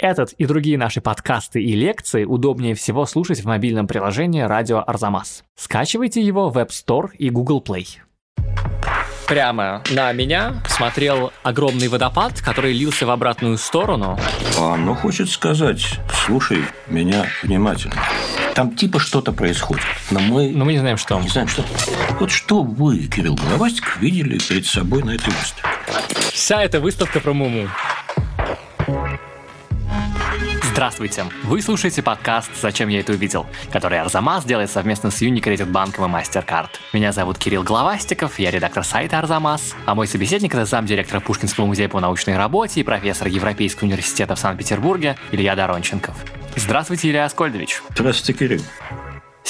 Этот и другие наши подкасты и лекции удобнее всего слушать в мобильном приложении «Радио Арзамас». Скачивайте его в App Store и Google Play. Прямо на меня смотрел огромный водопад, который лился в обратную сторону. А оно хочет сказать, слушай меня внимательно. Там типа что-то происходит, но мы... Но мы не знаем, что. Не знаем, что. Вот что вы, Кирилл Головастик, видели перед собой на этой выставке? Вся эта выставка про Муму. Здравствуйте! Вы слушаете подкаст «Зачем я это увидел», который Арзамас делает совместно с Unicredit банком и MasterCard. Меня зовут Кирилл Главастиков, я редактор сайта Арзамас, а мой собеседник – это замдиректора Пушкинского музея по научной работе и профессор Европейского университета в Санкт-Петербурге Илья Доронченков. Здравствуйте, Илья Аскольдович. Здравствуйте, Кирилл.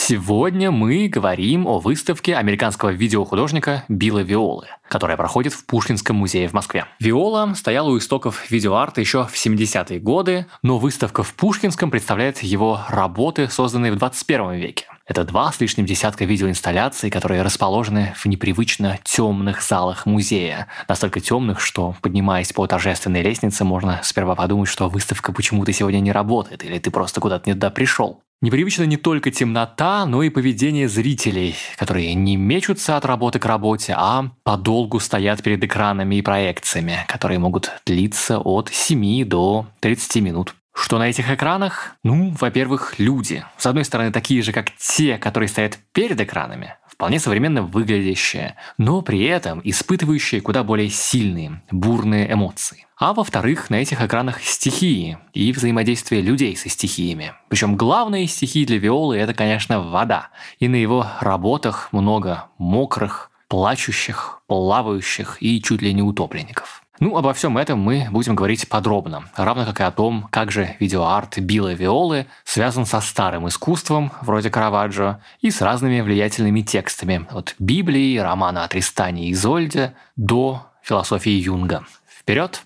Сегодня мы говорим о выставке американского видеохудожника Билла Виолы, которая проходит в Пушкинском музее в Москве. Виола стояла у истоков видеоарта еще в 70-е годы, но выставка в Пушкинском представляет его работы, созданные в 21 веке. Это два с лишним десятка видеоинсталляций, которые расположены в непривычно темных залах музея. Настолько темных, что, поднимаясь по торжественной лестнице, можно сперва подумать, что выставка почему-то сегодня не работает, или ты просто куда-то не туда пришел. Непривычна не только темнота, но и поведение зрителей, которые не мечутся от работы к работе, а подолгу стоят перед экранами и проекциями, которые могут длиться от 7 до 30 минут. Что на этих экранах? Ну, во-первых, люди. С одной стороны, такие же, как те, которые стоят перед экранами, вполне современно выглядящие, но при этом испытывающие куда более сильные, бурные эмоции. А во-вторых, на этих экранах стихии и взаимодействие людей со стихиями. Причем главные стихии для Виолы – это, конечно, вода. И на его работах много мокрых, плачущих, плавающих и чуть ли не утопленников. Ну, обо всем этом мы будем говорить подробно, равно как и о том, как же видеоарт Билла Виолы связан со старым искусством, вроде Караваджо, и с разными влиятельными текстами, от Библии, романа о Тристане и Изольде до философии Юнга. Вперед!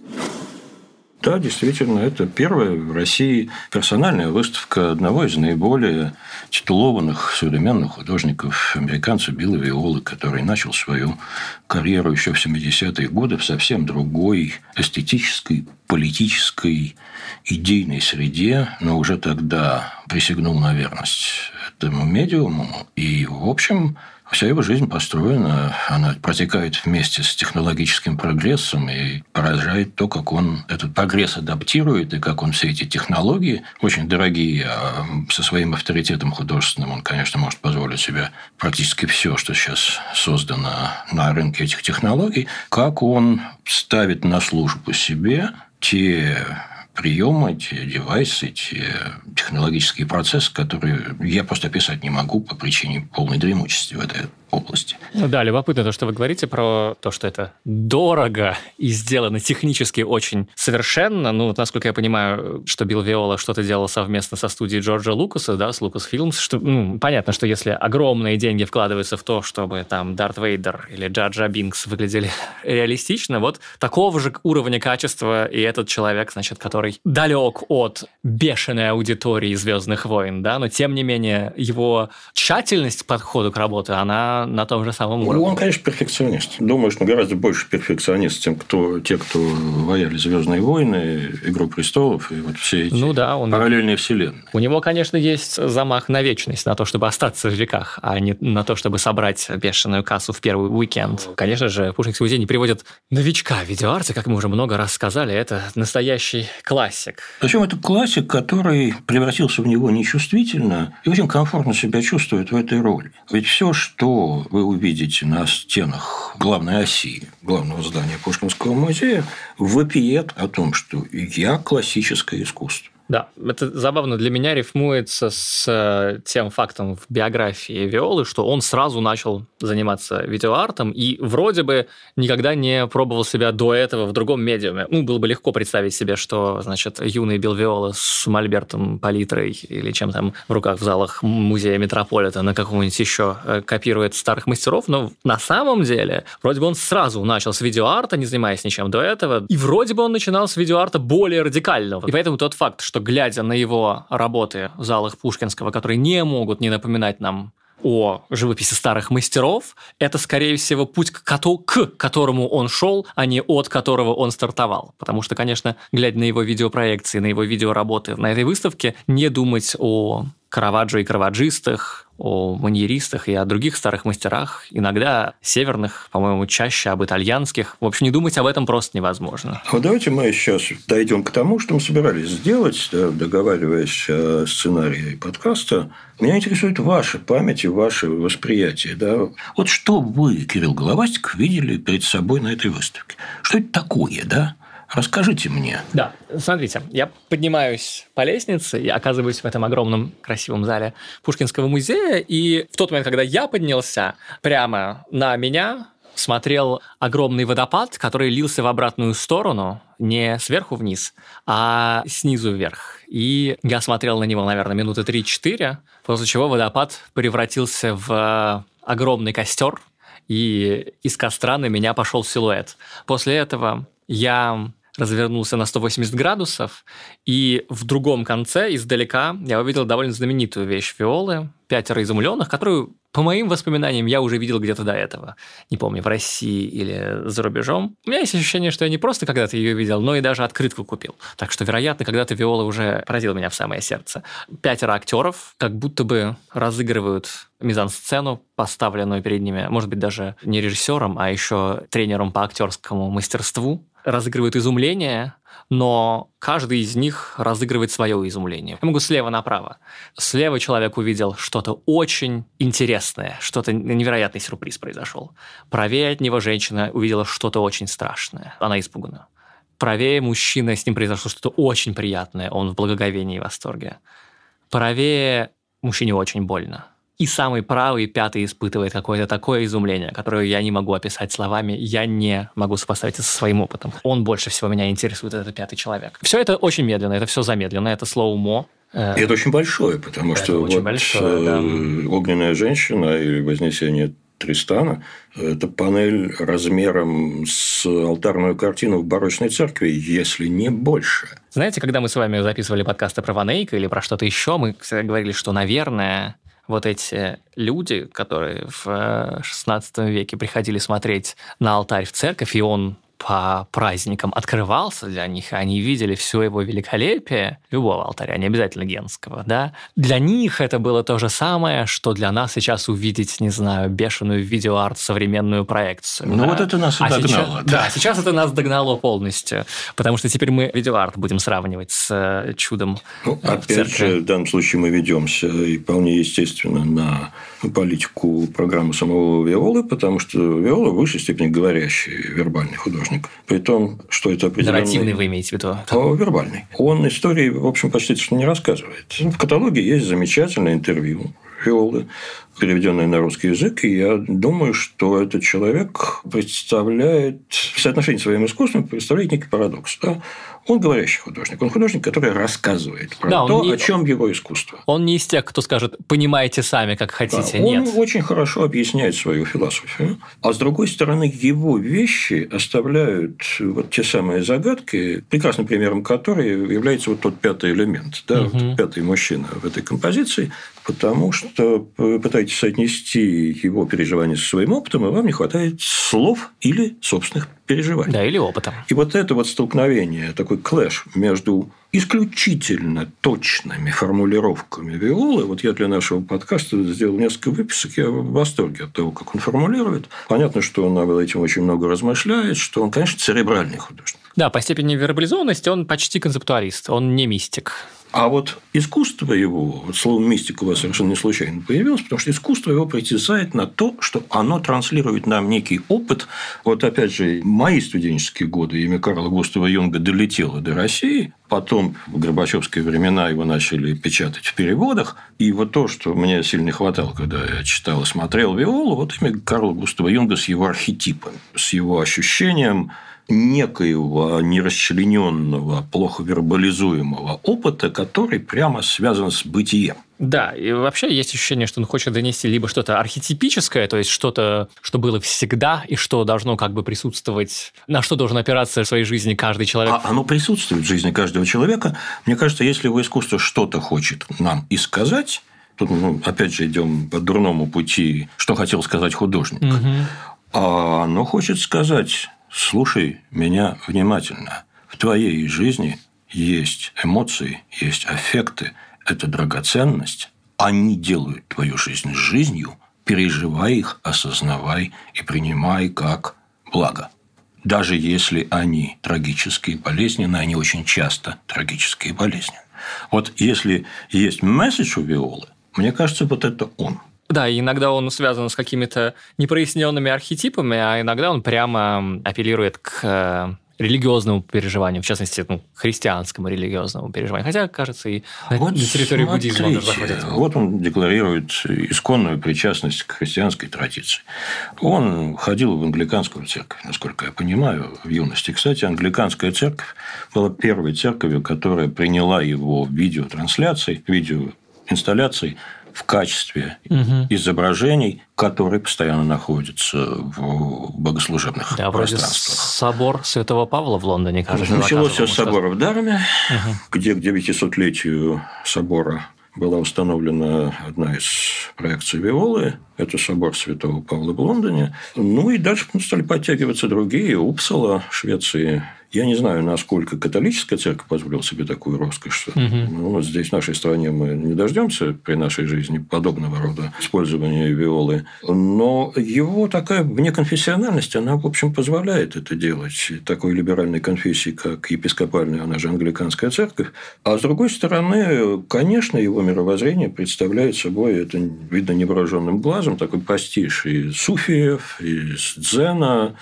Да, действительно, это первая в России персональная выставка одного из наиболее титулованных современных художников, американца Билла Виолы, который начал свою карьеру еще в 70-е годы в совсем другой эстетической, политической, идейной среде, но уже тогда присягнул на верность этому медиуму. И, в общем, Вся его жизнь построена, она протекает вместе с технологическим прогрессом и поражает то, как он этот прогресс адаптирует и как он все эти технологии, очень дорогие, а со своим авторитетом художественным он, конечно, может позволить себе практически все, что сейчас создано на рынке этих технологий, как он ставит на службу себе те приемы, те девайсы, те технологические процессы, которые я просто описать не могу по причине полной дремучести в этой области. Ну да, любопытно то, что вы говорите про то, что это дорого и сделано технически очень совершенно. Ну, вот, насколько я понимаю, что Билл Виола что-то делал совместно со студией Джорджа Лукаса, да, с Lucasfilms, что, ну, понятно, что если огромные деньги вкладываются в то, чтобы там Дарт Вейдер или Джаджа Бинкс выглядели реалистично, вот такого же уровня качества и этот человек, значит, который далек от бешеной аудитории «Звездных войн», да, но тем не менее его тщательность подходу к работе, она на том же самом ну, уровне. Он, конечно, перфекционист. Думаю, что гораздо больше перфекционист, чем кто, те, кто вояли «Звездные войны», «Игру престолов» и вот все эти ну, да, он... параллельные вселенные. У него, конечно, есть замах на вечность, на то, чтобы остаться в веках, а не на то, чтобы собрать бешеную кассу в первый уикенд. Конечно же, Пушкинский музей не приводит новичка в видеоарте, как мы уже много раз сказали, это настоящий классик. Причем это классик, который превратился в него нечувствительно и очень комфортно себя чувствует в этой роли. Ведь все, что вы увидите на стенах главной оси главного здания Пушкинского музея, вопиет о том, что я классическое искусство. Да, это забавно для меня рифмуется с э, тем фактом в биографии Виолы, что он сразу начал заниматься видеоартом и вроде бы никогда не пробовал себя до этого в другом медиуме. Ну, было бы легко представить себе, что, значит, юный Билл Виола с мольбертом, палитрой или чем там в руках в залах музея Метрополита на какого-нибудь еще э, копирует старых мастеров, но на самом деле вроде бы он сразу начал с видеоарта, не занимаясь ничем до этого, и вроде бы он начинал с видеоарта более радикального. И поэтому тот факт, что глядя на его работы в залах Пушкинского, которые не могут не напоминать нам о живописи старых мастеров, это, скорее всего, путь к, которому он шел, а не от которого он стартовал. Потому что, конечно, глядя на его видеопроекции, на его видеоработы на этой выставке, не думать о Караваджо и караваджистах, о маньеристах и о других старых мастерах, иногда северных, по-моему, чаще об итальянских. В общем, не думать об этом просто невозможно. Вот давайте мы сейчас дойдем к тому, что мы собирались сделать, договариваясь о сценарии подкаста. Меня интересует ваша память и ваше восприятие. Да? Вот что вы, Кирилл Головастик, видели перед собой на этой выставке? Что это такое, да? Расскажите мне. Да, смотрите, я поднимаюсь по лестнице и оказываюсь в этом огромном красивом зале Пушкинского музея, и в тот момент, когда я поднялся, прямо на меня смотрел огромный водопад, который лился в обратную сторону, не сверху вниз, а снизу вверх. И я смотрел на него, наверное, минуты 3-4, после чего водопад превратился в огромный костер, и из костра на меня пошел силуэт. После этого я развернулся на 180 градусов, и в другом конце, издалека, я увидел довольно знаменитую вещь Виолы, «Пятеро изумленных», которую, по моим воспоминаниям, я уже видел где-то до этого. Не помню, в России или за рубежом. У меня есть ощущение, что я не просто когда-то ее видел, но и даже открытку купил. Так что, вероятно, когда-то Виола уже поразила меня в самое сердце. Пятеро актеров как будто бы разыгрывают мизансцену, поставленную перед ними, может быть, даже не режиссером, а еще тренером по актерскому мастерству, разыгрывают изумление, но каждый из них разыгрывает свое изумление. Я могу слева направо. Слева человек увидел что-то очень интересное, что-то невероятный сюрприз произошел. Правее от него женщина увидела что-то очень страшное. Она испугана. Правее мужчина, с ним произошло что-то очень приятное, он в благоговении и восторге. Правее мужчине очень больно и самый правый, пятый испытывает какое-то такое изумление, которое я не могу описать словами, я не могу сопоставить это со своим опытом. Он больше всего меня интересует, этот пятый человек. Все это очень медленно, это все замедленно, это слоумо. И это очень большое, потому это что очень вот большое, да. Э, огненная женщина или Вознесение Тристана – это панель размером с алтарную картину в барочной церкви, если не больше. Знаете, когда мы с вами записывали подкасты про Ванейка или про что-то еще, мы говорили, что, наверное, вот эти люди, которые в XVI э, веке приходили смотреть на алтарь в церковь, и он по праздникам открывался для них, и они видели все его великолепие, любого алтаря, не обязательно генского, да, для них это было то же самое, что для нас сейчас увидеть, не знаю, бешеную видеоарт, современную проекцию. Ну да? вот это нас а догнало. Сейчас, да. да, сейчас это нас догнало полностью, потому что теперь мы видеоарт будем сравнивать с э, чудом ну, Опять же, в данном случае мы ведемся и вполне естественно на политику программы самого Виолы, потому что Виола в высшей степени говорящий вербальный художник. При том, что это определенный... Нарративный вы имеете в виду? О, вербальный. Он истории, в общем, почти что не рассказывает. В каталоге есть замечательное интервью Виолы, переведенное на русский язык, и я думаю, что этот человек представляет в соотношении своим искусством представляет некий парадокс. Да? Он говорящий художник. Он художник, который рассказывает про да, то, не... о чем его искусство. Он не из тех, кто скажет, понимаете сами, как хотите. Да, он Нет. очень хорошо объясняет свою философию. А с другой стороны, его вещи оставляют вот те самые загадки, прекрасным примером которой является вот тот пятый элемент, да, угу. вот пятый мужчина в этой композиции, потому что вы пытаетесь соотнести его переживания со своим опытом, и вам не хватает слов или собственных переживаний. Да, или опыта. И вот это вот столкновение, такой клэш между исключительно точными формулировками Виолы. Вот я для нашего подкаста сделал несколько выписок, я в восторге от того, как он формулирует. Понятно, что он над этим очень много размышляет, что он, конечно, церебральный художник. Да, по степени вербализованности он почти концептуалист, он не мистик. А вот искусство его, вот слово мистика у вас совершенно не случайно появилось, потому что искусство его притязает на то, что оно транслирует нам некий опыт. Вот опять же, мои студенческие годы имя Карла Густава Юнга долетело до России, потом в Горбачевские времена его начали печатать в переводах, и вот то, что мне сильно не хватало, когда я читал и смотрел Виолу, вот имя Карла Густава Юнга с его архетипом, с его ощущением некоего нерасчлененного, плохо вербализуемого опыта, который прямо связан с бытием. Да, и вообще есть ощущение, что он хочет донести либо что-то архетипическое, то есть что-то, что было всегда и что должно как бы присутствовать, на что должен опираться в своей жизни каждый человек. А оно присутствует в жизни каждого человека. Мне кажется, если его искусство что-то хочет нам и сказать, Тут мы, опять же, идем по дурному пути, что хотел сказать художник. Угу. А оно хочет сказать, слушай меня внимательно. В твоей жизни есть эмоции, есть аффекты, это драгоценность. Они делают твою жизнь жизнью, переживай их, осознавай и принимай как благо. Даже если они трагические, болезненные, они очень часто трагические и болезненные. Вот если есть месседж у Виолы, мне кажется, вот это он. Да, иногда он связан с какими-то непроясненными архетипами, а иногда он прямо апеллирует к э, религиозному переживанию, в частности, ну, христианскому религиозному переживанию. Хотя, кажется, и вот на территории буддизма он заходит. Вот он декларирует исконную причастность к христианской традиции. Он ходил в англиканскую церковь, насколько я понимаю, в юности. Кстати, англиканская церковь была первой церковью, которая приняла его видеотрансляции, видеоинсталляции в качестве угу. изображений, которые постоянно находятся в богослужебных да, пространствах. собор Святого Павла в Лондоне, кажется. Началось все с собора в Дарме, угу. где к 900-летию собора была установлена одна из проекций Виолы. Это собор Святого Павла в Лондоне. Ну и дальше стали подтягиваться другие. Упсала, Швеции, я не знаю, насколько католическая церковь позволила себе такую роскошь. Что, угу. ну, здесь, в нашей стране, мы не дождемся при нашей жизни подобного рода использования виолы. Но его такая внеконфессиональность, она, в общем, позволяет это делать. Такой либеральной конфессии, как епископальная, она же англиканская церковь. А с другой стороны, конечно, его мировоззрение представляет собой, это видно невооруженным глазом, такой пастиш из суфиев, из дзена,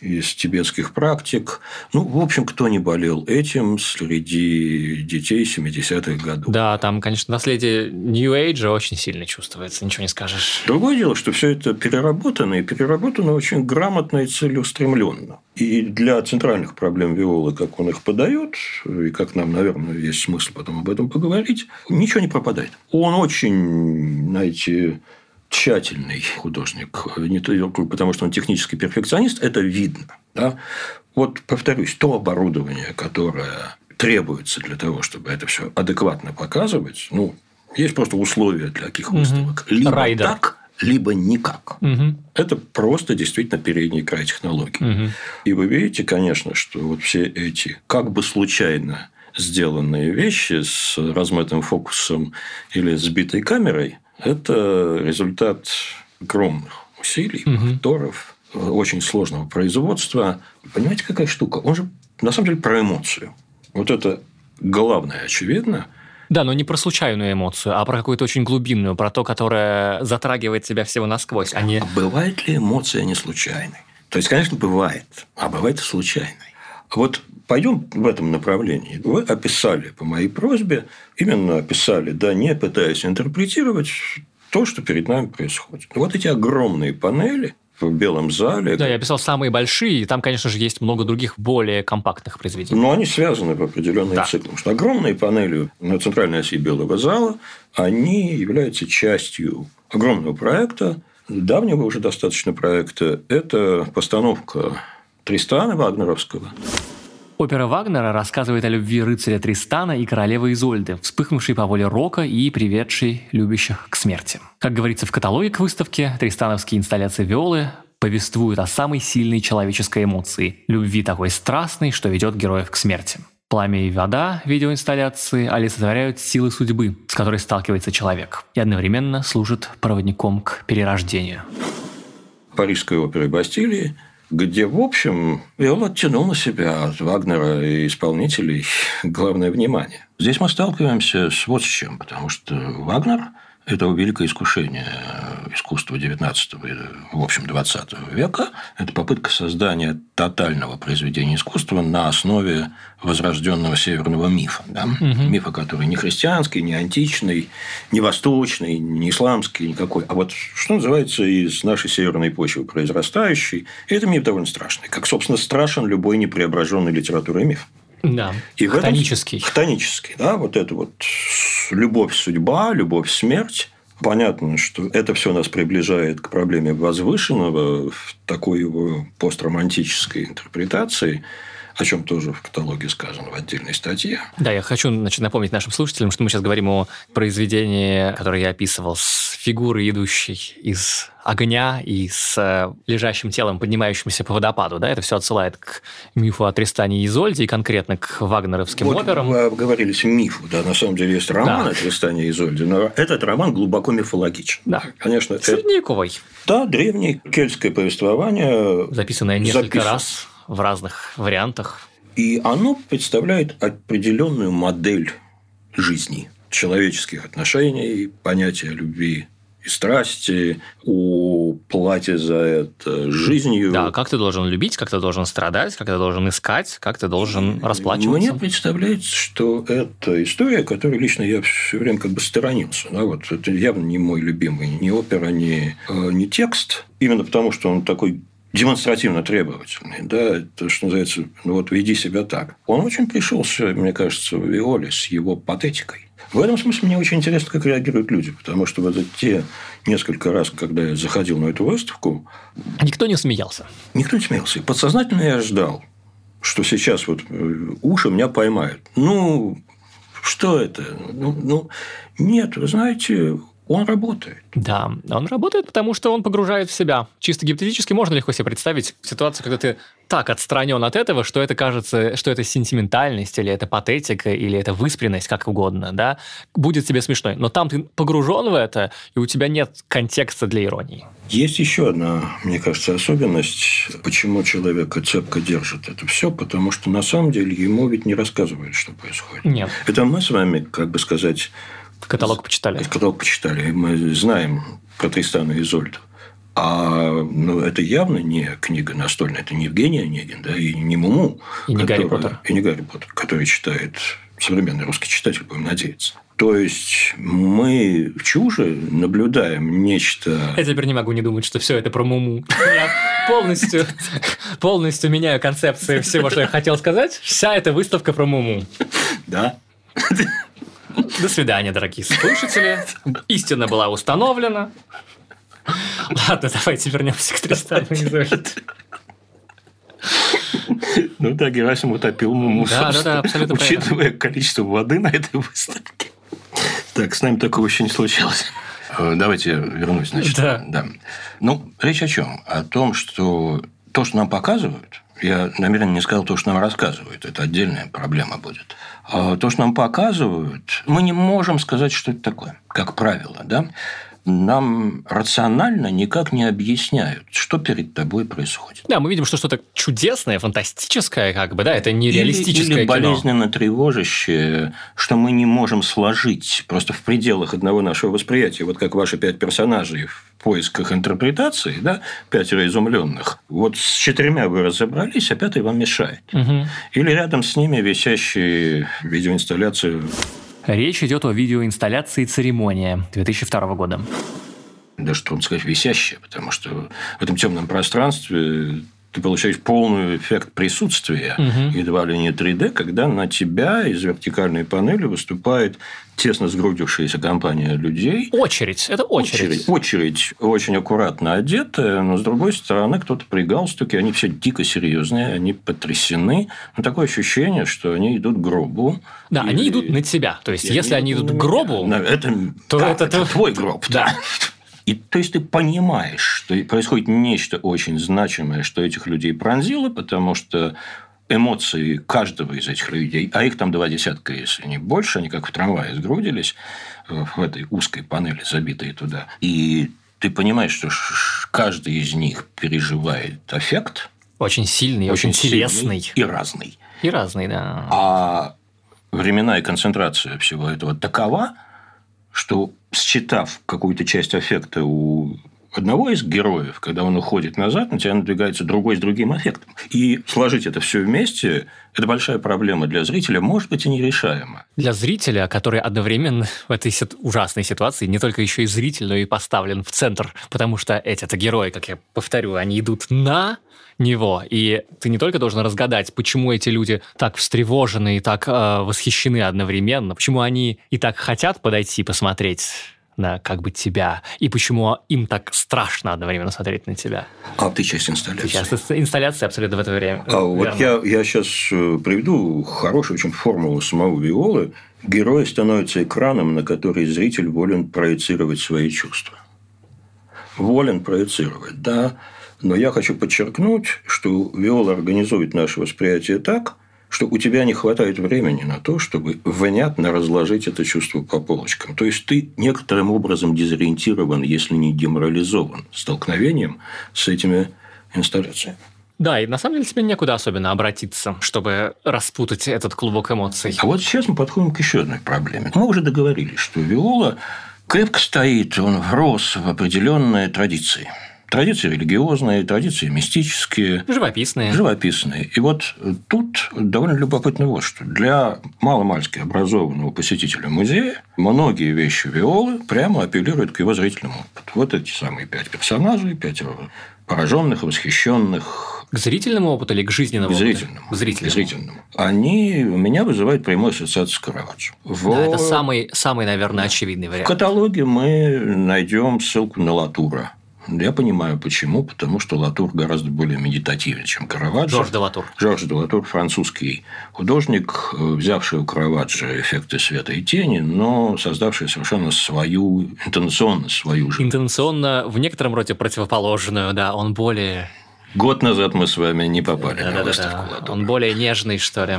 из тибетских практик. Ну, в общем, кто не болел этим среди детей 70-х годов. Да, там, конечно, наследие New Age очень сильно чувствуется, ничего не скажешь. Другое дело, что все это переработано, и переработано очень грамотно и целеустремленно. И для центральных проблем Виолы, как он их подает, и как нам, наверное, есть смысл потом об этом поговорить, ничего не пропадает. Он очень, знаете, тщательный художник, не только потому, что он технический перфекционист, это видно. Да? Вот, повторюсь, то оборудование, которое требуется для того, чтобы это все адекватно показывать, ну, есть просто условия для таких выставок. Угу. Либо Райдер. так, либо никак. Угу. Это просто действительно передний край технологий. Угу. И вы видите, конечно, что вот все эти как бы случайно сделанные вещи с размытым фокусом или сбитой камерой – это результат огромных усилий, угу. повторов, очень сложного производства. Понимаете, какая штука? Он же на самом деле про эмоцию. Вот это главное, очевидно. Да, но не про случайную эмоцию, а про какую-то очень глубинную, про то, которое затрагивает тебя всего насквозь. А, не... а бывает ли эмоция не случайной? То есть, конечно, бывает, а бывает и случайной. Вот пойдем в этом направлении. Вы описали по моей просьбе, именно описали, да, не пытаясь интерпретировать то, что перед нами происходит. Вот эти огромные панели в белом зале. Да, я описал самые большие, и там, конечно же, есть много других более компактных произведений. Но они связаны в определенные да. Потому что огромные панели на центральной оси белого зала, они являются частью огромного проекта, давнего уже достаточно проекта. Это постановка Тристана Вагнеровского. Опера Вагнера рассказывает о любви рыцаря Тристана и королевы Изольды, вспыхнувшей по воле Рока и приведшей любящих к смерти. Как говорится в каталоге к выставке, тристановские инсталляции Виолы повествуют о самой сильной человеческой эмоции – любви такой страстной, что ведет героев к смерти. Пламя и вода видеоинсталляции олицетворяют силы судьбы, с которой сталкивается человек, и одновременно служат проводником к перерождению. Парижской оперы Бастилии где, в общем, Виола оттянул на себя от Вагнера и исполнителей главное внимание. Здесь мы сталкиваемся с вот с чем, потому что Вагнер это великое искушение искусства XIX и, в общем, XX века. Это попытка создания тотального произведения искусства на основе возрожденного северного мифа. Да? Угу. Мифа, который не христианский, не античный, не восточный, не исламский, никакой. А вот, что называется, из нашей северной почвы произрастающий. И это миф довольно страшный. Как, собственно, страшен любой непреображенный литературой миф. Да, и хтонический. Этом, хтонический, да, вот это вот любовь-судьба, любовь-смерть. Понятно, что это все нас приближает к проблеме возвышенного в такой его постромантической интерпретации. О чем тоже в каталоге сказано в отдельной статье. Да, я хочу значит, напомнить нашим слушателям, что мы сейчас говорим о произведении, которое я описывал, с фигурой, идущей из огня и с э, лежащим телом, поднимающимся по водопаду. Да? Это все отсылает к мифу о Тристане и Изольде и конкретно к вагнеровским вот операм. Вы обговорились мифу, да, на самом деле есть роман Да. о Тристане и Изольде, но этот роман глубоко мифологичен. Да. Конечно, это Средневековый, да, древнее кельтское повествование, записанное несколько Записан. раз в разных вариантах. и оно представляет определенную модель жизни, человеческих отношений, понятия любви и страсти, о плате за это жизнью. Да, как ты должен любить, как ты должен страдать, как ты должен искать, как ты должен расплачиваться. Мне представляется, что это история, которой лично я все время как бы сторонился. Да, вот это явно не мой любимый ни опера, ни, э, ни текст. Именно потому, что он такой демонстративно требовательный, да, то, что называется, ну вот веди себя так. Он очень пришелся, мне кажется, в Виоле с его патетикой. В этом смысле мне очень интересно, как реагируют люди, потому что вот те несколько раз, когда я заходил на эту выставку, Никто не смеялся. Никто не смеялся. И подсознательно я ждал, что сейчас вот э, уши меня поймают. Ну, что это? Ну, ну, нет, вы знаете, он работает. Да, он работает, потому что он погружает в себя. Чисто гипотетически можно легко себе представить ситуацию, когда ты так отстранен от этого, что это кажется, что это сентиментальность, или это патетика, или это выспренность, как угодно, да, будет тебе смешной. Но там ты погружен в это, и у тебя нет контекста для иронии. Есть еще одна, мне кажется, особенность, почему человека цепко держит это все, потому что на самом деле ему ведь не рассказывают, что происходит. Нет, Это мы с вами, как бы сказать, каталог почитали. каталог почитали, мы знаем про Тристана и Изольду. А ну, это явно не книга настольная, это не Евгений Онегин, да, и не Муму. И не Гарри который- Поттер. И не Гарри Поттер, который читает современный русский читатель, будем надеяться. То есть мы чуже наблюдаем нечто... Я теперь не могу не думать, что все это про Муму. Я полностью, полностью меняю концепцию всего, что я хотел сказать. Вся эта выставка про Муму. Да? До свидания, дорогие слушатели. Истина была установлена. Ладно, давайте вернемся к Тристану и Изольде. Ну да, Герасим утопил Муму, Да, да, да, абсолютно Учитывая количество воды на этой выставке. Так, с нами такого еще не случалось. Э, Давайте вернусь, значит. Да. Ну, речь о чем? О том, что то, что нам показывают, я намеренно не сказал то, что нам рассказывают, это отдельная проблема будет. А то, что нам показывают, мы не можем сказать, что это такое, как правило, да? Нам рационально никак не объясняют, что перед тобой происходит. Да, мы видим, что что-то чудесное, фантастическое, как бы, да, это не реалистическое или, или кино. болезненно тревожащее, что мы не можем сложить просто в пределах одного нашего восприятия. Вот как ваши пять персонажей в поисках интерпретации, да, пятеро изумленных. Вот с четырьмя вы разобрались, а пятый вам мешает. Мгм. Или рядом с ними висящие видеоинсталляции Речь идет о видеоинсталляции «Церемония» 2002 года. даже трудно сказать, висящие, потому что в этом темном пространстве ты получаешь полный эффект присутствия, Мгм. едва ли не 3D, когда на тебя из вертикальной панели выступает тесно сгрудившаяся компания людей. Очередь, это очередь. Очередь, очередь очень аккуратно одетая, но с другой стороны кто-то при галстуке, они все дико серьезные, они потрясены. Но такое ощущение, что они идут к гробу. Да, И- они идут на тебя. То есть, если они идут к гробу, это, то да, это- это, твой гроб, Да. да. И то есть ты понимаешь, что происходит нечто очень значимое, что этих людей пронзило, потому что эмоции каждого из этих людей, а их там два десятка, если не больше, они как в трамвае сгрудились э, в этой узкой панели, забитые туда. И ты понимаешь, что каждый из них переживает аффект, очень сильный, очень, интересный. и разный. И разный, да. А времена и концентрация всего этого такова, что считав какую-то часть аффекта у одного из героев, когда он уходит назад, на тебя надвигается другой с другим аффектом. И сложить это все вместе – это большая проблема для зрителя, может быть, и нерешаема. Для зрителя, который одновременно в этой ужасной ситуации не только еще и зритель, но и поставлен в центр, потому что эти-то герои, как я повторю, они идут на него, и ты не только должен разгадать, почему эти люди так встревожены и так э, восхищены одновременно, почему они и так хотят подойти посмотреть на как бы тебя, и почему им так страшно одновременно смотреть на тебя. А ты часть инсталляции. Ты часть инсталляции абсолютно в это время. А вот я, я сейчас э, приведу хорошую очень формулу самого Виолы. Герой становится экраном, на который зритель волен проецировать свои чувства. Волен проецировать, да. Но я хочу подчеркнуть, что Виола организует наше восприятие так, что у тебя не хватает времени на то, чтобы внятно разложить это чувство по полочкам. То есть ты некоторым образом дезориентирован, если не деморализован столкновением с этими инсталляциями. Да, и на самом деле тебе некуда особенно обратиться, чтобы распутать этот клубок эмоций. А вот сейчас мы подходим к еще одной проблеме. Мы уже договорились, что Виола крепко стоит, он врос в определенные традиции – Традиции религиозные, традиции мистические. Живописные. Живописные. И вот тут довольно любопытно вот что. Для маломальски образованного посетителя музея многие вещи Виолы прямо апеллируют к его зрительному опыту. Вот эти самые пять персонажей, пять пораженных, восхищенных. К зрительному опыту или к жизненному? К зрительному. К зрительному. К зрительному. Они у меня вызывают прямую ассоциацию с Караваджо. В... Да, это самый, самый, наверное, очевидный вариант. В каталоге мы найдем ссылку на Латура я понимаю, почему. Потому что Латур гораздо более медитативен, чем Караваджо. Жорж де Латур. Жорж де Латур – французский художник, э, взявший у Караваджо эффекты света и тени, но создавший совершенно свою, интонационно свою же. Интонационно в некотором роде противоположную, да. Он более Год назад мы с вами не попали да, на да, выставку да, да. Он более нежный, что ли.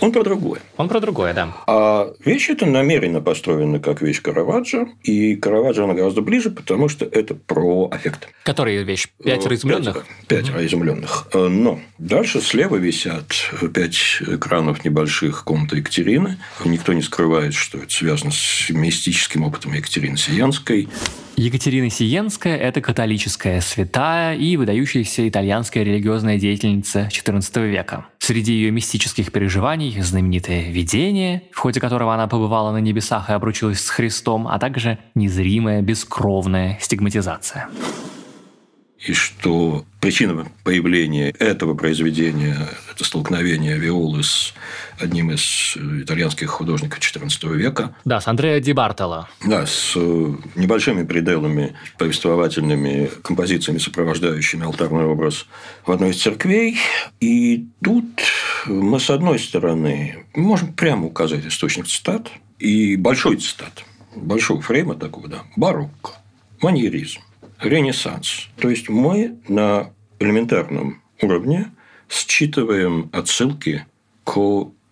Он про другое. Он про другое, да. А вещь эта намеренно построена как вещь Караваджо. И Караваджо она гораздо ближе, потому что это про аффект. Который вещь? Пятеро изумленных? Пятеро угу. изумленных. Но дальше слева висят пять экранов небольших комнаты Екатерины. Никто не скрывает, что это связано с мистическим опытом Екатерины Сиянской. Екатерина Сиенская – это католическая святая и выдающаяся итальянская религиозная деятельница XIV века. Среди ее мистических переживаний знаменитое видение, в ходе которого она побывала на небесах и обручилась с Христом, а также незримая бескровная стигматизация и что причина появления этого произведения – это столкновение Виолы с одним из итальянских художников XIV века. Да, с Андреа Ди Бартоло. Да, с небольшими пределами повествовательными композициями, сопровождающими алтарный образ в одной из церквей. И тут мы, с одной стороны, можем прямо указать источник цитат, и большой цитат, большого фрейма такого, да, барокко, маньеризм, ренессанс. То есть мы на элементарном уровне считываем отсылки к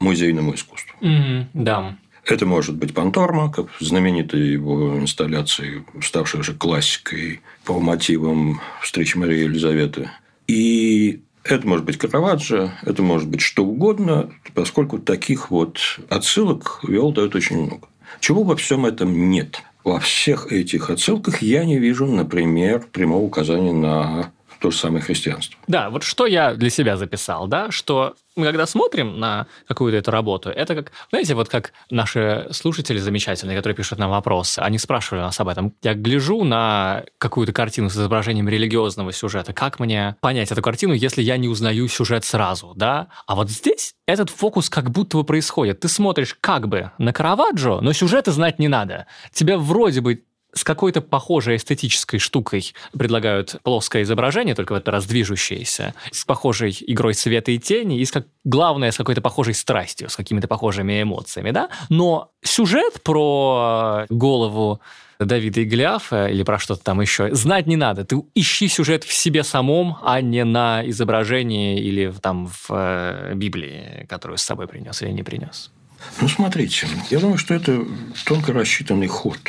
музейному искусству. Mm, да. Это может быть Панторма, как знаменитая его инсталляции, ставшая уже классикой по мотивам встречи Марии Елизаветы. И это может быть Караваджо, это может быть что угодно, поскольку таких вот отсылок Виол дает очень много. Чего во всем этом нет? Во всех этих отсылках я не вижу, например, прямого указания на то же самое христианство. Да, вот что я для себя записал, да, что мы когда смотрим на какую-то эту работу, это как, знаете, вот как наши слушатели замечательные, которые пишут нам вопросы, они спрашивали нас об этом. Я гляжу на какую-то картину с изображением религиозного сюжета, как мне понять эту картину, если я не узнаю сюжет сразу, да? А вот здесь этот фокус как будто бы происходит. Ты смотришь как бы на Караваджо, но сюжета знать не надо. Тебя вроде бы с какой-то похожей эстетической штукой предлагают плоское изображение, только в этот раз движущееся, с похожей игрой света и тени, и с как, главное, с какой-то похожей страстью, с какими-то похожими эмоциями, да? Но сюжет про голову Давида и Голиафа или про что-то там еще, знать не надо. Ты ищи сюжет в себе самом, а не на изображении или там в э, Библии, которую с собой принес или не принес. Ну, смотрите, я думаю, что это тонко рассчитанный ход –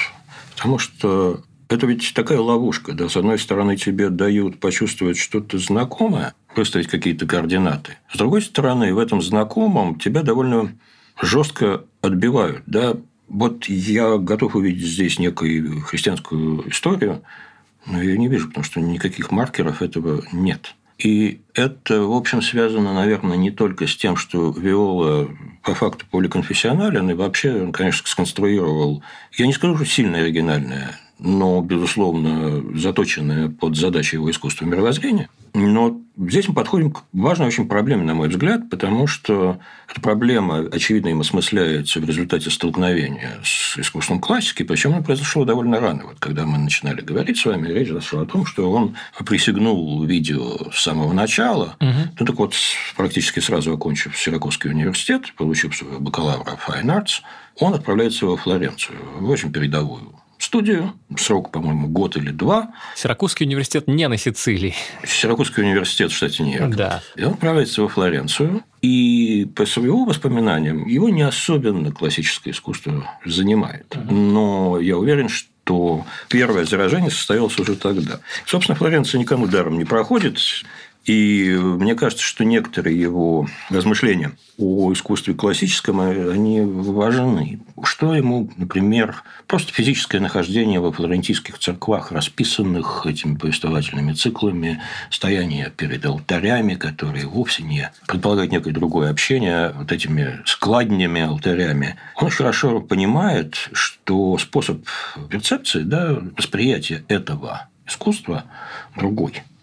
Потому что это ведь такая ловушка. Да? С одной стороны, тебе дают почувствовать что-то знакомое, выставить какие-то координаты. С другой стороны, в этом знакомом тебя довольно жестко отбивают. Да? Вот я готов увидеть здесь некую христианскую историю, но я не вижу, потому что никаких маркеров этого нет. И это, в общем, связано, наверное, не только с тем, что Виола по факту поликонфессионален, и вообще он, конечно, сконструировал, я не скажу, что сильно оригинальное, но, безусловно, заточенное под задачи его искусства мировоззрения. Но здесь мы подходим к важной очень проблеме, на мой взгляд, потому что эта проблема, очевидно, им осмысляется в результате столкновения с искусством классики, причем она произошло довольно рано. Вот когда мы начинали говорить с вами, речь зашла о том, что он присягнул видео с самого начала. Угу. Ну так вот, практически сразу окончив Сиракузский университет, получив свою бакалавра Fine Arts, он отправляется во Флоренцию, в очень передовую студию, срок, по-моему, год или два. Сиракузский университет не на Сицилии. Сиракузский университет, кстати, нет. Да. И он отправляется во Флоренцию, и по своим воспоминаниям его не особенно классическое искусство занимает. Но я уверен, что что первое заражение состоялось уже тогда. Собственно, Флоренция никому даром не проходит. И мне кажется, что некоторые его размышления о искусстве классическом, они важны. Что ему, например, просто физическое нахождение во флорентийских церквах, расписанных этими повествовательными циклами, стояние перед алтарями, которые вовсе не предполагают некое другое общение, а вот этими складнями алтарями. Он хорошо понимает, что способ перцепции, да, восприятия этого искусства другой –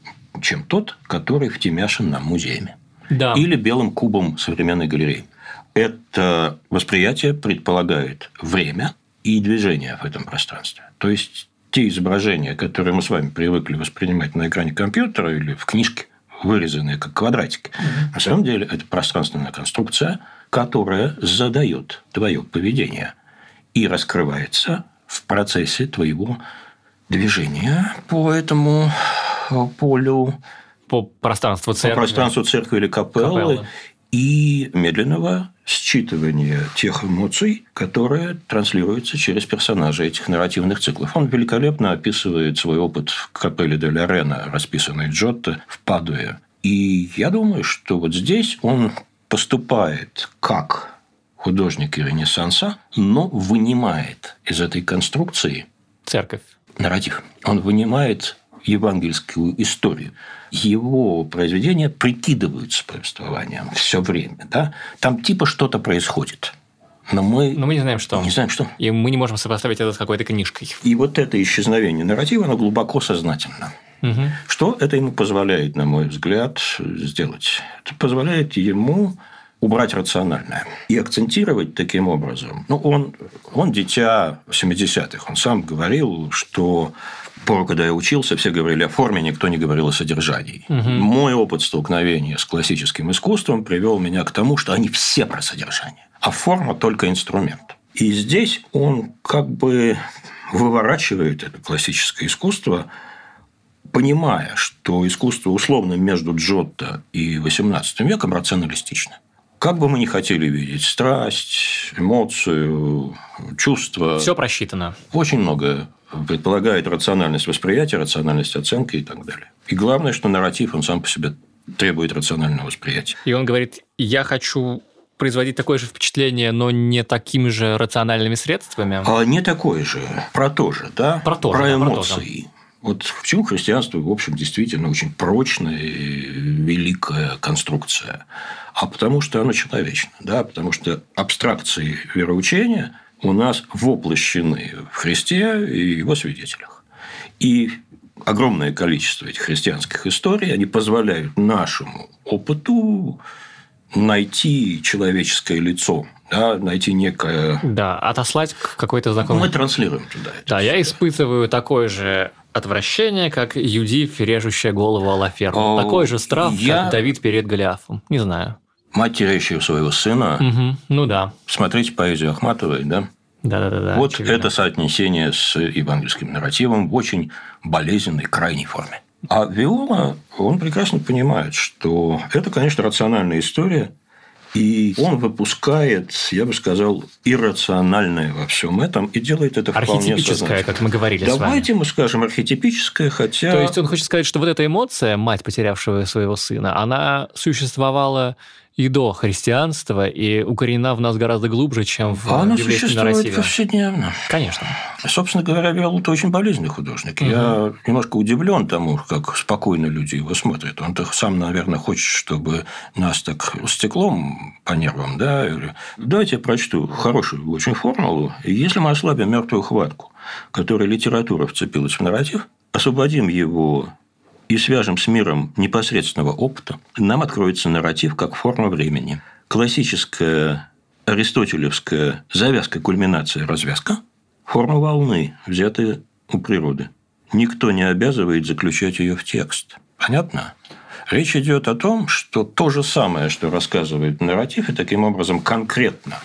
чем тот, который втемяшен на музеями. Да. Или белым кубом современной галереи. Это восприятие предполагает время и движение в этом пространстве. То есть те изображения, которые мы с вами привыкли воспринимать на экране компьютера или в книжке, вырезанные как квадратики, mm на самом деле это пространственная конструкция, которая задает твое поведение и раскрывается в процессе твоего движения по этому полю по пространству церкви, по пространству церкви или капеллы, капеллы. и медленного считывания тех эмоций, которые транслируются через персонажей этих нарративных циклов. Он великолепно описывает свой опыт в капелле де Рена, расписанной Джотто в Падуе. И я думаю, что вот здесь он поступает как художник Ренессанса, но вынимает из этой конструкции церковь нарратив. Он вынимает евангельскую историю. Его произведения прикидываются повествованием все время. Да? Там типа что-то происходит. Но мы, Но мы не знаем, что. Не знаем, что. И мы не можем сопоставить это с какой-то книжкой. И вот это исчезновение нарратива, оно глубоко сознательно. Угу. Что это ему позволяет, на мой взгляд, сделать? Это позволяет ему убрать рациональное и акцентировать таким образом. Ну, он, он дитя 70-х. Он сам говорил, что пору, когда я учился, все говорили о форме, никто не говорил о содержании. Угу. Мой опыт столкновения с классическим искусством привел меня к тому, что они все про содержание, а форма только инструмент. И здесь он как бы выворачивает это классическое искусство, понимая, что искусство условно между Джотто и XVIII веком рационалистично. Как бы мы ни хотели видеть страсть, эмоцию, чувства. Все просчитано. Очень много предполагает рациональность восприятия, рациональность оценки и так далее. И главное, что нарратив, он сам по себе требует рационального восприятия. И он говорит, я хочу производить такое же впечатление, но не такими же рациональными средствами? А не такое же. Про то же, да? Про то же. Про эмоции. Про вот почему христианство, в общем, действительно очень прочная и великая конструкция? А потому что оно человечно, да? потому что абстракции вероучения – у нас воплощены в Христе и его свидетелях. И огромное количество этих христианских историй, они позволяют нашему опыту найти человеческое лицо, да, найти некое... Да, отослать какой-то знакомый... Мы транслируем туда. Да, я испытываю такое же отвращение, как Юдив, режущая голову Алаферну. Такой же страх, я... как Давид перед Голиафом. Не знаю. Мать, теряющая своего сына. Угу. Ну да. Смотрите поэзию Ахматовой, да? Да, да, да. Вот очевидно. это соотнесение с евангельским нарративом в очень болезненной, крайней форме. А Виола, он прекрасно понимает, что это, конечно, рациональная история, и он выпускает, я бы сказал, иррациональное во всем этом и делает это вполне Архетипическое, как мы говорили Давайте с вами. Давайте мы скажем архетипическое, хотя... То есть он хочет сказать, что вот эта эмоция, мать, потерявшего своего сына, она существовала и до христианства, и укоренена в нас гораздо глубже, чем в а она существует повседневно. Конечно. Собственно говоря, Виол – это очень болезненный художник. Угу. Я немножко удивлен тому, как спокойно люди его смотрят. Он-то сам, наверное, хочет, чтобы нас так стеклом по нервам. Да? Давайте я прочту хорошую очень формулу. Если мы ослабим мертвую хватку, которой литература вцепилась в нарратив, освободим его и свяжем с миром непосредственного опыта, нам откроется нарратив как форма времени. Классическая аристотелевская завязка, кульминация, развязка – форма волны, взятая у природы. Никто не обязывает заключать ее в текст. Понятно? Речь идет о том, что то же самое, что рассказывает нарратив, и таким образом конкретно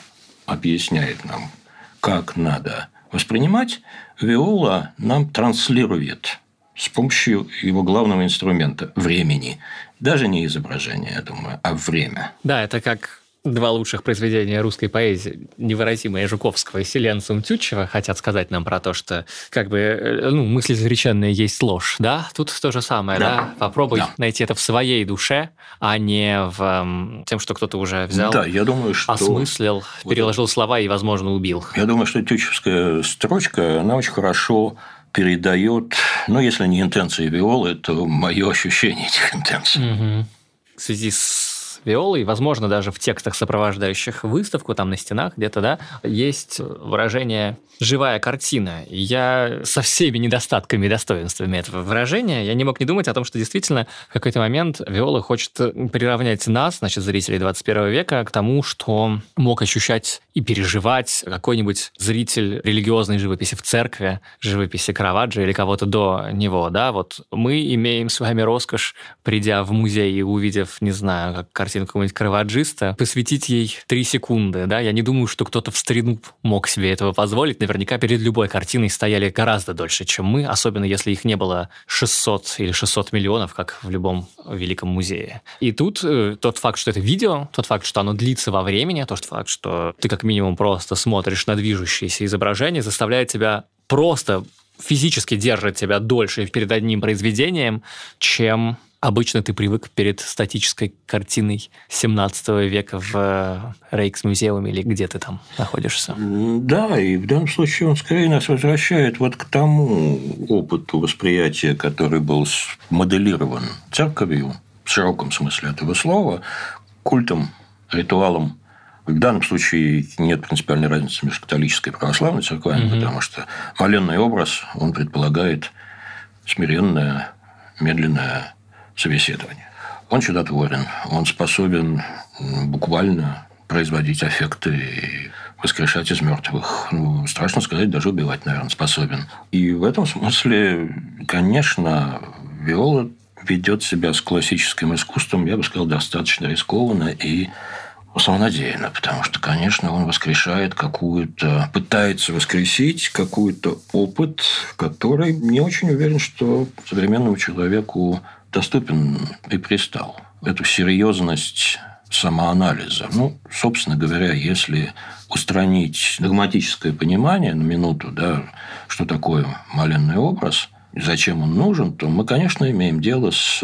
объясняет нам, как надо воспринимать, Виола нам транслирует с помощью его главного инструмента – времени. Даже не изображение, я думаю, а время. Да, это как Два лучших произведения русской поэзии, невыразимые Жуковского и Селенцум Тютчева, хотят сказать нам про то, что как бы, э, ну, мысль изреченная есть ложь, да? Тут то же самое, да? да? Попробуй да. найти это в своей душе, а не в um, тем, что кто-то уже взял, да, я думаю, что... осмыслил, переложил слова и, возможно, убил. Я думаю, что Тютчевская строчка, она очень хорошо передает, ну, если не интенции Виолы, то мое ощущение этих интенций. Угу. В связи с виолой, возможно, даже в текстах, сопровождающих выставку, там на стенах где-то, да, есть выражение «живая картина». Я со всеми недостатками и достоинствами этого выражения, я не мог не думать о том, что действительно в какой-то момент Виола хочет приравнять нас, значит, зрителей 21 века, к тому, что мог ощущать и переживать какой-нибудь зритель религиозной живописи в церкви, живописи Караваджо или кого-то до него, да, вот мы имеем с вами роскошь, придя в музей и увидев, не знаю, как картину какого-нибудь караваджиста, посвятить ей три секунды, да, я не думаю, что кто-то в старину мог себе этого позволить, наверняка перед любой картиной стояли гораздо дольше, чем мы, особенно если их не было 600 или 600 миллионов, как в любом великом музее. И тут э, тот факт, что это видео, тот факт, что оно длится во времени, тот факт, что ты как минимум просто смотришь на движущееся изображение, заставляет тебя просто физически держит тебя дольше перед одним произведением, чем Обычно ты привык перед статической картиной 17 века в э, Рейкс-музеуме или где ты там находишься. Да, и в данном случае он скорее нас возвращает вот к тому опыту восприятия, который был моделирован церковью, в широком смысле этого слова, культом, ритуалом в данном случае нет принципиальной разницы между католической и православной церквами, угу. потому что моленный образ, он предполагает смиренное, медленное собеседование. Он чудотворен, он способен буквально производить аффекты и воскрешать из мертвых. Ну, страшно сказать, даже убивать, наверное, способен. И в этом смысле, конечно, Виола ведет себя с классическим искусством, я бы сказал, достаточно рискованно и самонадеянно, потому что, конечно, он воскрешает какую-то, пытается воскресить какой-то опыт, который не очень уверен, что современному человеку доступен и пристал. Эту серьезность самоанализа. Ну, собственно говоря, если устранить догматическое понимание на минуту, да, что такое маленный образ, зачем он нужен, то мы, конечно, имеем дело с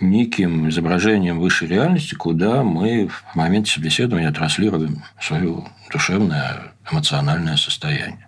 неким изображением высшей реальности, куда мы в моменте собеседования транслируем свое душевное, эмоциональное состояние.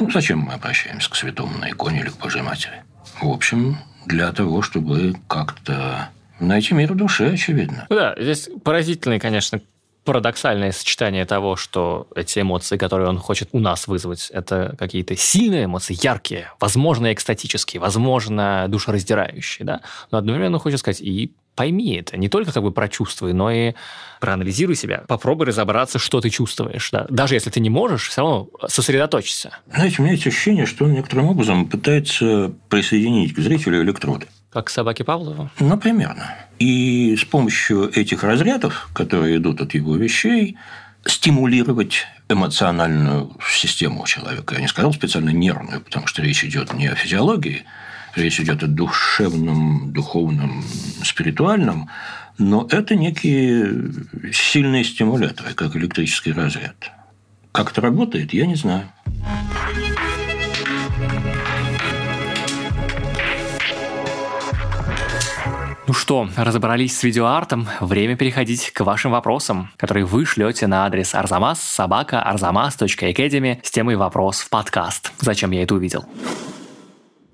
Ну, зачем мы обращаемся к святому на иконе или к Божьей Матери? В общем, для того, чтобы как-то найти мир в душе, очевидно. Да, здесь поразительный, конечно, парадоксальное сочетание того, что эти эмоции, которые он хочет у нас вызвать, это какие-то сильные эмоции, яркие, возможно, экстатические, возможно, душераздирающие, да, но одновременно хочет сказать и пойми это, не только как бы прочувствуй, но и проанализируй себя, попробуй разобраться, что ты чувствуешь. Да? Даже если ты не можешь, все равно сосредоточься. Знаете, у меня есть ощущение, что он некоторым образом пытается присоединить к зрителю электроды. Как собаки Павлова? Ну, примерно. И с помощью этих разрядов, которые идут от его вещей, стимулировать эмоциональную систему у человека. Я не сказал специально нервную, потому что речь идет не о физиологии, речь идет о душевном, духовном, спиритуальном, но это некие сильные стимуляторы, как электрический разряд. Как это работает, я не знаю. Ну что, разобрались с видеоартом, время переходить к вашим вопросам, которые вы шлете на адрес arzamas собака arzamas.academy с темой «Вопрос в подкаст». Зачем я это увидел?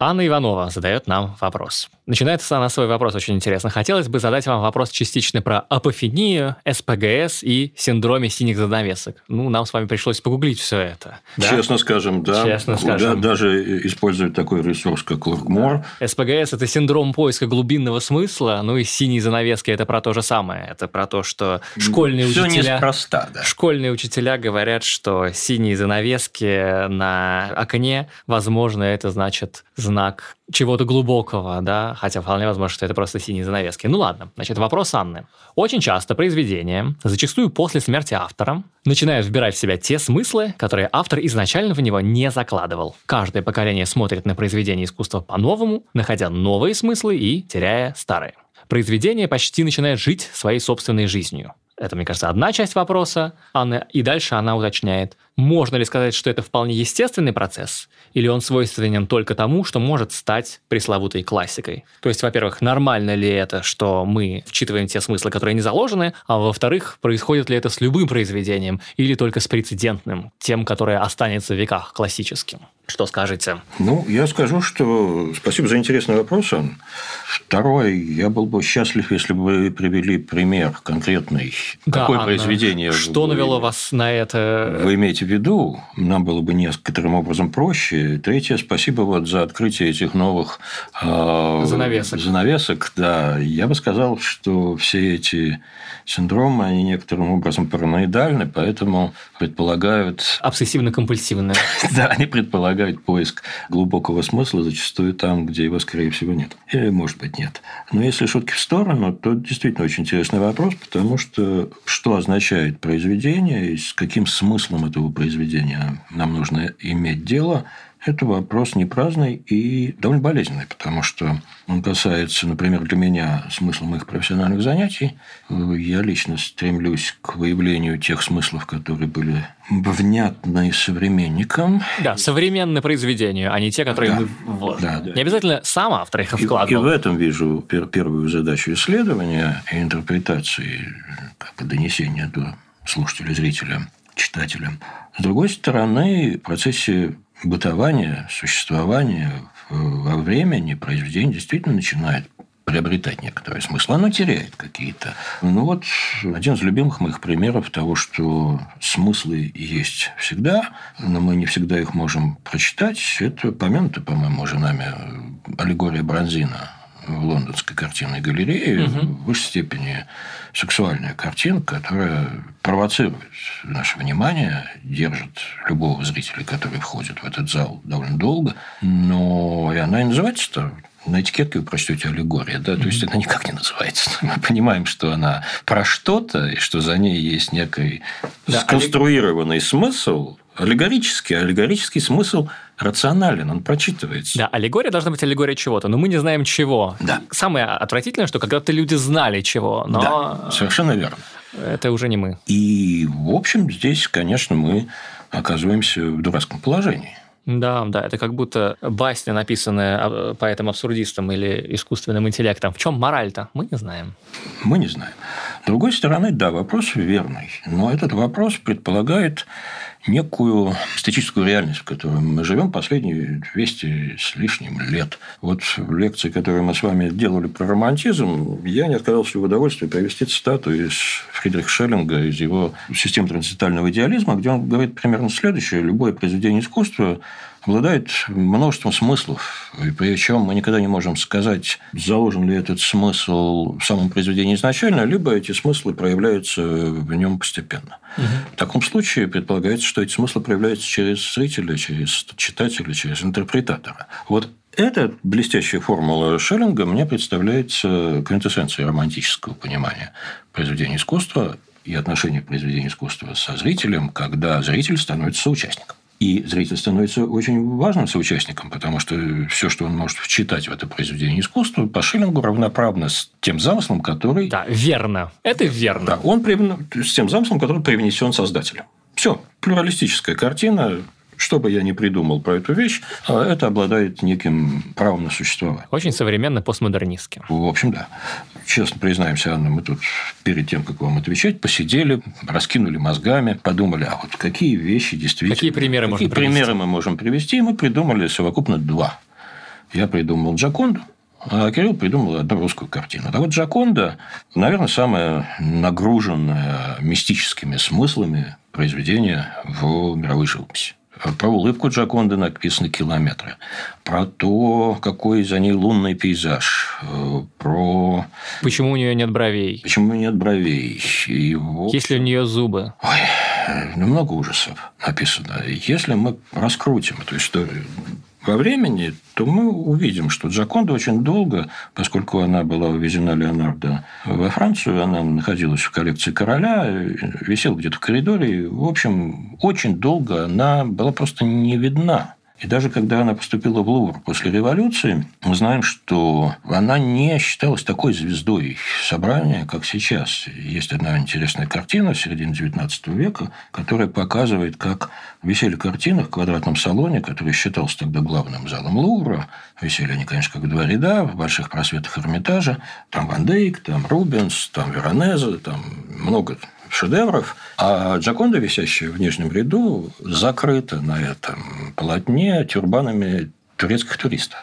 Анна Иванова задает нам вопрос. Начинается она свой вопрос очень интересно. Хотелось бы задать вам вопрос частично про апофению, СПГС и синдроме синих занавесок. Ну, нам с вами пришлось погуглить все это. Да? Честно скажем, да. Честно скажем. Да, даже используют такой ресурс, как Луркмор. СПГС – это синдром поиска глубинного смысла, ну и синие занавески – это про то же самое. Это про то, что школьные Все учителя... неспроста, да. Школьные учителя говорят, что синие занавески на окне, возможно, это значит знак чего-то глубокого, да, хотя вполне возможно, что это просто синие занавески. Ну ладно, значит, вопрос Анны. Очень часто произведения, зачастую после смерти автора, начинают вбирать в себя те смыслы, которые автор изначально в него не закладывал. Каждое поколение смотрит на произведение искусства по-новому, находя новые смыслы и теряя старые. Произведение почти начинает жить своей собственной жизнью. Это, мне кажется, одна часть вопроса Анны. И дальше она уточняет, можно ли сказать, что это вполне естественный процесс, или он свойственен только тому, что может стать пресловутой классикой? То есть, во-первых, нормально ли это, что мы вчитываем те смыслы, которые не заложены, а во-вторых, происходит ли это с любым произведением или только с прецедентным, тем, которое останется в веках классическим? Что скажете? Ну, я скажу, что спасибо за интересный вопрос. Он. Второй, я был бы счастлив, если бы вы привели пример конкретный. Да, Какое Анна, произведение? Что вы, навело вас на это? Вы имеете в виду? Нам было бы некоторым образом проще. Третье, спасибо вот за открытие этих новых э, занавесок. занавесок. Да, я бы сказал, что все эти синдромы, они некоторым образом параноидальны, поэтому предполагают... Обсессивно-компульсивные. Да, они предполагают поиск глубокого смысла зачастую там, где его, скорее всего, нет. Или, может быть, нет. Но если шутки в сторону, то действительно очень интересный вопрос, потому что что означает произведение и с каким смыслом этого произведения нам нужно иметь дело – это вопрос не праздный и довольно болезненный, потому что он касается, например, для меня смысла моих профессиональных занятий. Я лично стремлюсь к выявлению тех смыслов, которые были внятны современникам. Да, современные произведения, а не те, которые да. мы вложим. Да, да. Не обязательно сам автор их вкладывал. И, и в этом вижу первую задачу исследования и интерпретации, как бы донесения до слушателя, зрителя, читателя. С другой стороны, в процессе бытование, существование во времени произведение действительно начинает приобретать некоторый смысл. Оно теряет какие-то. Ну вот один из любимых моих примеров того, что смыслы есть всегда, но мы не всегда их можем прочитать, это помянуто, по-моему, уже нами аллегория Бронзина в лондонской картинной галерее угу. в высшей степени сексуальная картинка, которая провоцирует наше внимание, держит любого зрителя, который входит в этот зал довольно долго, но и она и называется-то на этикетке вы прочтете аллегория, да, то есть она никак не называется. Мы понимаем, что она про что-то, и что за ней есть некий да, сконструированный аллег... смысл, аллегорический, аллегорический смысл рационален, он прочитывается. Да, аллегория должна быть аллегория чего-то, но мы не знаем чего. Да. Самое отвратительное, что когда-то люди знали чего, но... Да, совершенно верно. Это уже не мы. И, в общем, здесь, конечно, мы оказываемся в дурацком положении. Да, да, это как будто басня, написанная а, поэтом-абсурдистом или искусственным интеллектом. В чем мораль-то? Мы не знаем. Мы не знаем. С другой стороны, да, вопрос верный. Но этот вопрос предполагает некую статическую реальность, в которой мы живем последние 200 с лишним лет. Вот в лекции, которую мы с вами делали про романтизм, я не отказался в удовольствии привести цитату из Фридриха Шеллинга, из его «Системы трансцендентального идеализма», где он говорит примерно следующее. Любое произведение искусства обладает множеством смыслов. И причем мы никогда не можем сказать, заложен ли этот смысл в самом произведении изначально, либо эти смыслы проявляются в нем постепенно. Угу. В таком случае предполагается, что эти смыслы проявляются через зрителя, через читателя, через интерпретатора. Вот эта блестящая формула Шеллинга мне представляется квинтэссенцией романтического понимания произведения искусства и отношения произведения искусства со зрителем, когда зритель становится соучастником. И зритель становится очень важным соучастником, потому что все, что он может вчитать в это произведение искусства, по Шиллингу равноправно с тем замыслом, который... Да, верно. Это верно. Да, он привн... с тем замыслом, который привнесен создателем. Все. Плюралистическая картина, что бы я ни придумал про эту вещь, а это обладает неким правом на существование. Очень современно, постмодернистски. В общем, да. Честно признаемся, Анна, мы тут перед тем, как вам отвечать, посидели, раскинули мозгами, подумали, а вот какие вещи действительно... Какие примеры какие можно примеры привести? мы можем привести? И мы придумали совокупно два. Я придумал Джаконду, а Кирилл придумал одну русскую картину. А вот Джаконда, наверное, самое нагруженное мистическими смыслами произведение в мировой живописи. Про улыбку Джаконды написаны километры. Про то, какой за ней лунный пейзаж. э, Про Почему у нее нет бровей? почему нет бровей. И, в Есть ли у нее зубы? Ой, ну, много ужасов написано. Если мы раскрутим эту историю во времени, то мы увидим, что Джаконда очень долго, поскольку она была увезена Леонардо во Францию, она находилась в коллекции короля, висела где-то в коридоре. и, В общем, очень долго она была просто не видна. И даже когда она поступила в Лувр после революции, мы знаем, что она не считалась такой звездой собрания, как сейчас. Есть одна интересная картина середины XIX века, которая показывает, как висели картины в квадратном салоне, который считался тогда главным залом Лувра. Висели они, конечно, как два ряда в больших просветах Эрмитажа. Там Ван Дейк, там Рубенс, там Веронезе, там много шедевров, а Джоконда, висящая в нижнем ряду, закрыта на этом полотне тюрбанами турецких туристов.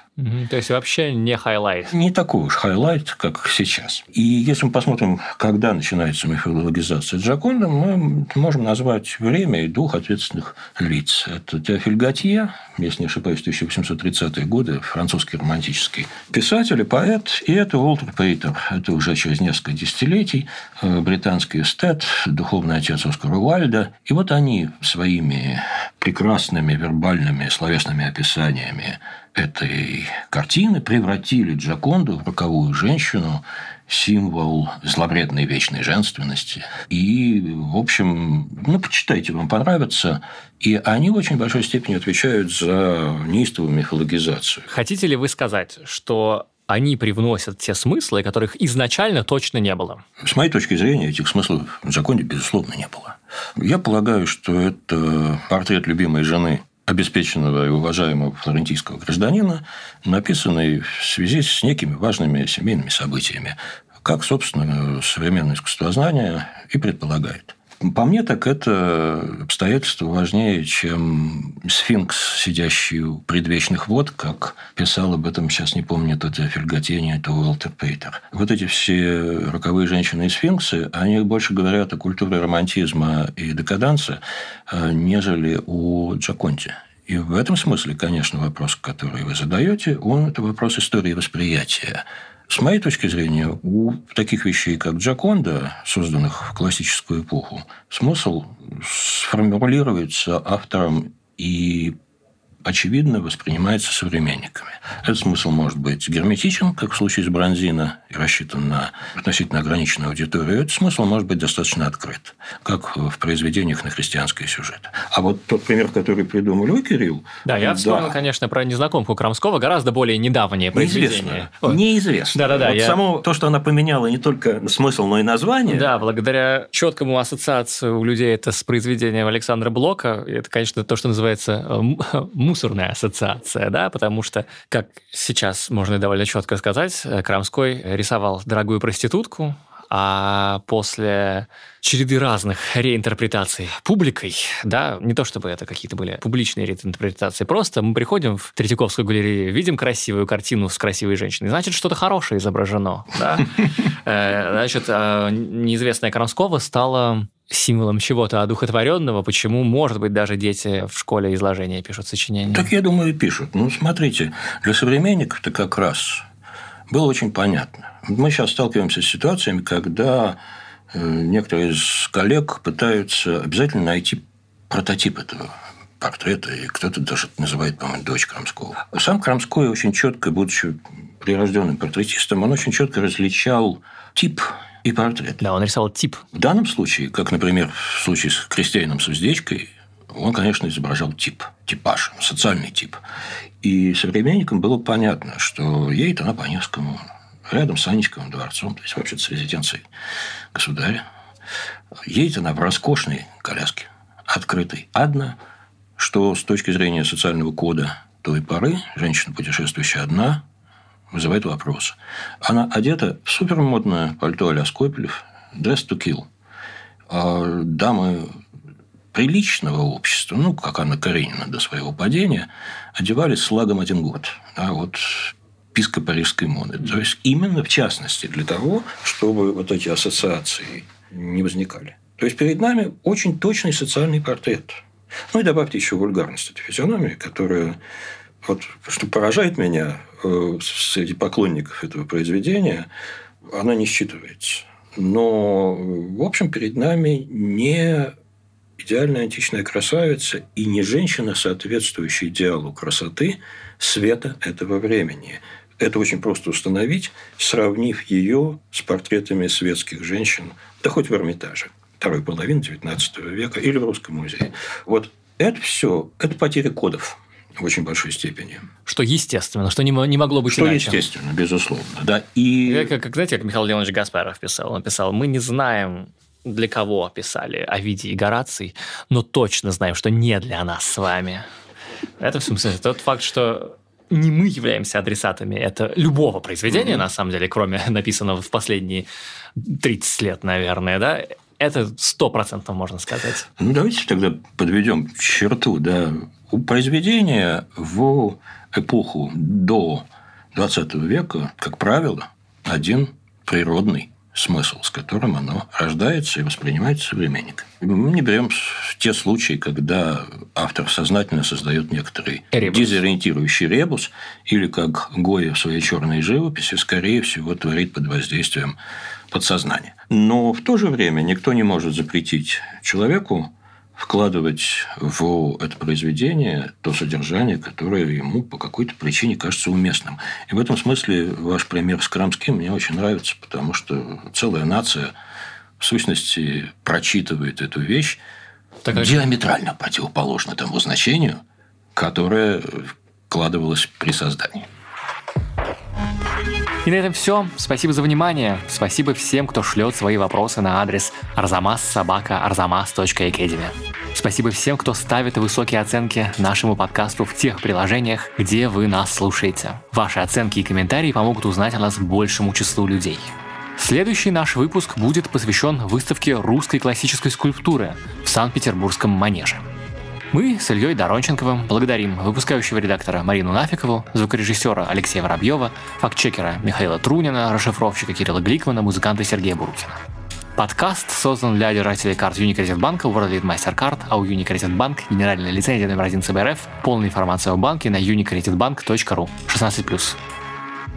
То есть вообще не highlight. Не такой уж highlight, как сейчас. И если мы посмотрим, когда начинается мифологизация Джоконды, мы можем назвать время и двух ответственных лиц. Это Теофиль Готье, если не ошибаюсь, 1830-е годы, французский романтический писатель и поэт, и это Уолтер Пейтер. Это уже через несколько десятилетий э, британский эстет, духовный отец Оскара Уальда. И вот они своими прекрасными вербальными словесными описаниями этой картины превратили Джаконду в роковую женщину, символ зловредной вечной женственности. И, в общем, ну, почитайте, вам понравится. И они в очень большой степени отвечают за неистовую мифологизацию. Хотите ли вы сказать, что они привносят те смыслы, которых изначально точно не было? С моей точки зрения, этих смыслов в законе, безусловно, не было. Я полагаю, что это портрет любимой жены обеспеченного и уважаемого флорентийского гражданина, написанный в связи с некими важными семейными событиями, как, собственно, современное искусствознание и предполагает. По мне, так это обстоятельство важнее, чем сфинкс, сидящий у предвечных вод, как писал об этом, сейчас не помню, то Теофиль Готье, то Уолтер Пейтер. Вот эти все роковые женщины и сфинксы, они больше говорят о культуре романтизма и декаданса, э, нежели о Джаконте. И в этом смысле, конечно, вопрос, который вы задаете, он это вопрос истории восприятия. С моей точки зрения, у таких вещей, как Джаконда, созданных в классическую эпоху, смысл сформулируется автором и очевидно воспринимается современниками. Этот смысл может быть герметичен, как в случае с Бронзино, и рассчитан на относительно ограниченную аудиторию. Этот смысл может быть достаточно открыт, как в произведениях на христианский сюжет. А вот тот пример, который придумал вы, Кирилл... Да, я вспомнил, конечно, про незнакомку Крамского, гораздо более недавнее произведение. Неизвестно. Ой. Неизвестно. Да-да-да, Вот я- само то, что она поменяла не только смысл, но и название. Да, благодаря четкому ассоциации у людей это с произведением Александра Блока, это, конечно, то, что называется э, мусорная ассоциация, да, потому что, как сейчас можно довольно четко сказать, э, Крамской рисовал дорогую проститутку, а после череды разных реинтерпретаций публикой, да, не то чтобы это какие-то были публичные реинтерпретации, просто мы приходим в Третьяковскую галерею, видим красивую картину с красивой женщиной, значит, что-то хорошее изображено, да. Э, Значит, э, неизвестная Крамского стала символом чего-то одухотворенного, почему, может быть, даже дети в школе изложения пишут сочинения. Так, я думаю, пишут. Ну, смотрите, для современников-то как раз было очень понятно. Мы сейчас сталкиваемся с ситуациями, когда э, некоторые из коллег пытаются обязательно найти прототип этого портрета, и кто-то даже называет, по-моему, дочь Крамского. Сам Крамской очень четко, будучи прирожденным портретистом, он очень четко различал тип и портрет. Да, он рисовал тип. В данном случае, как, например, в случае с крестьянином с уздечкой, он, конечно, изображал тип, типаж, социальный тип. И современникам было понятно, что едет она по Невскому, рядом с Анечковым дворцом, то есть вообще с резиденцией государя. Едет она в роскошной коляске, открытой, одна, что с точки зрения социального кода той поры женщина, путешествующая одна, вызывает вопрос. Она одета в супермодное пальто а-ля Скопелев, dress to kill. А дамы приличного общества, ну, как Анна Каренина до своего падения, одевались с лагом один год. А вот писка парижской моды. То есть, именно в частности для того, чтобы вот эти ассоциации не возникали. То есть, перед нами очень точный социальный портрет. Ну, и добавьте еще вульгарность этой физиономии, которая вот, что поражает меня э, среди поклонников этого произведения, она не считывается. Но, в общем, перед нами не идеальная античная красавица и не женщина, соответствующая идеалу красоты света этого времени. Это очень просто установить, сравнив ее с портретами светских женщин, да хоть в Эрмитаже второй половины XIX века или в Русском музее. Вот это все, это потеря кодов в очень большой степени. Что естественно, что не, не могло быть что иначе. Что естественно, безусловно. Да. И... Как, как, знаете, как Михаил Леонович Гаспаров писал? Он писал, мы не знаем, для кого писали Овидий и Гораций, но точно знаем, что не для нас с вами. Это в смысле тот факт, что не мы являемся адресатами это любого произведения, mm-hmm. на самом деле, кроме написанного в последние 30 лет, наверное, да, это сто процентов можно сказать. Ну, давайте тогда подведем черту. Да. У произведения в эпоху до 20 века, как правило, один природный смысл, с которым оно рождается и воспринимается современником. Мы не берем те случаи, когда автор сознательно создает некоторый ребус. дезориентирующий ребус, или как Гоя в своей черной живописи, скорее всего, творит под воздействием подсознания. Но в то же время никто не может запретить человеку вкладывать в это произведение то содержание, которое ему по какой-то причине кажется уместным. И в этом смысле ваш пример с Крамским мне очень нравится, потому что целая нация в сущности прочитывает эту вещь так, диаметрально противоположно тому значению, которое вкладывалось при создании. И на этом все. Спасибо за внимание. Спасибо всем, кто шлет свои вопросы на адрес arzamas.sobaka.arzamas.academy. Спасибо всем, кто ставит высокие оценки нашему подкасту в тех приложениях, где вы нас слушаете. Ваши оценки и комментарии помогут узнать о нас большему числу людей. Следующий наш выпуск будет посвящен выставке русской классической скульптуры в Санкт-Петербургском манеже. Мы с Ильей Доронченковым благодарим выпускающего редактора Марину Нафикову, звукорежиссера Алексея Воробьева, фактчекера Михаила Трунина, расшифровщика Кирилла Гликмана, музыканта Сергея Буркина. Подкаст создан для держателей карт Unicredit Bank, World MasterCard, а у Unicredit Bank генеральная лицензия номер 1 ЦБРФ. Полная информация о банке на unicreditbank.ru 16+.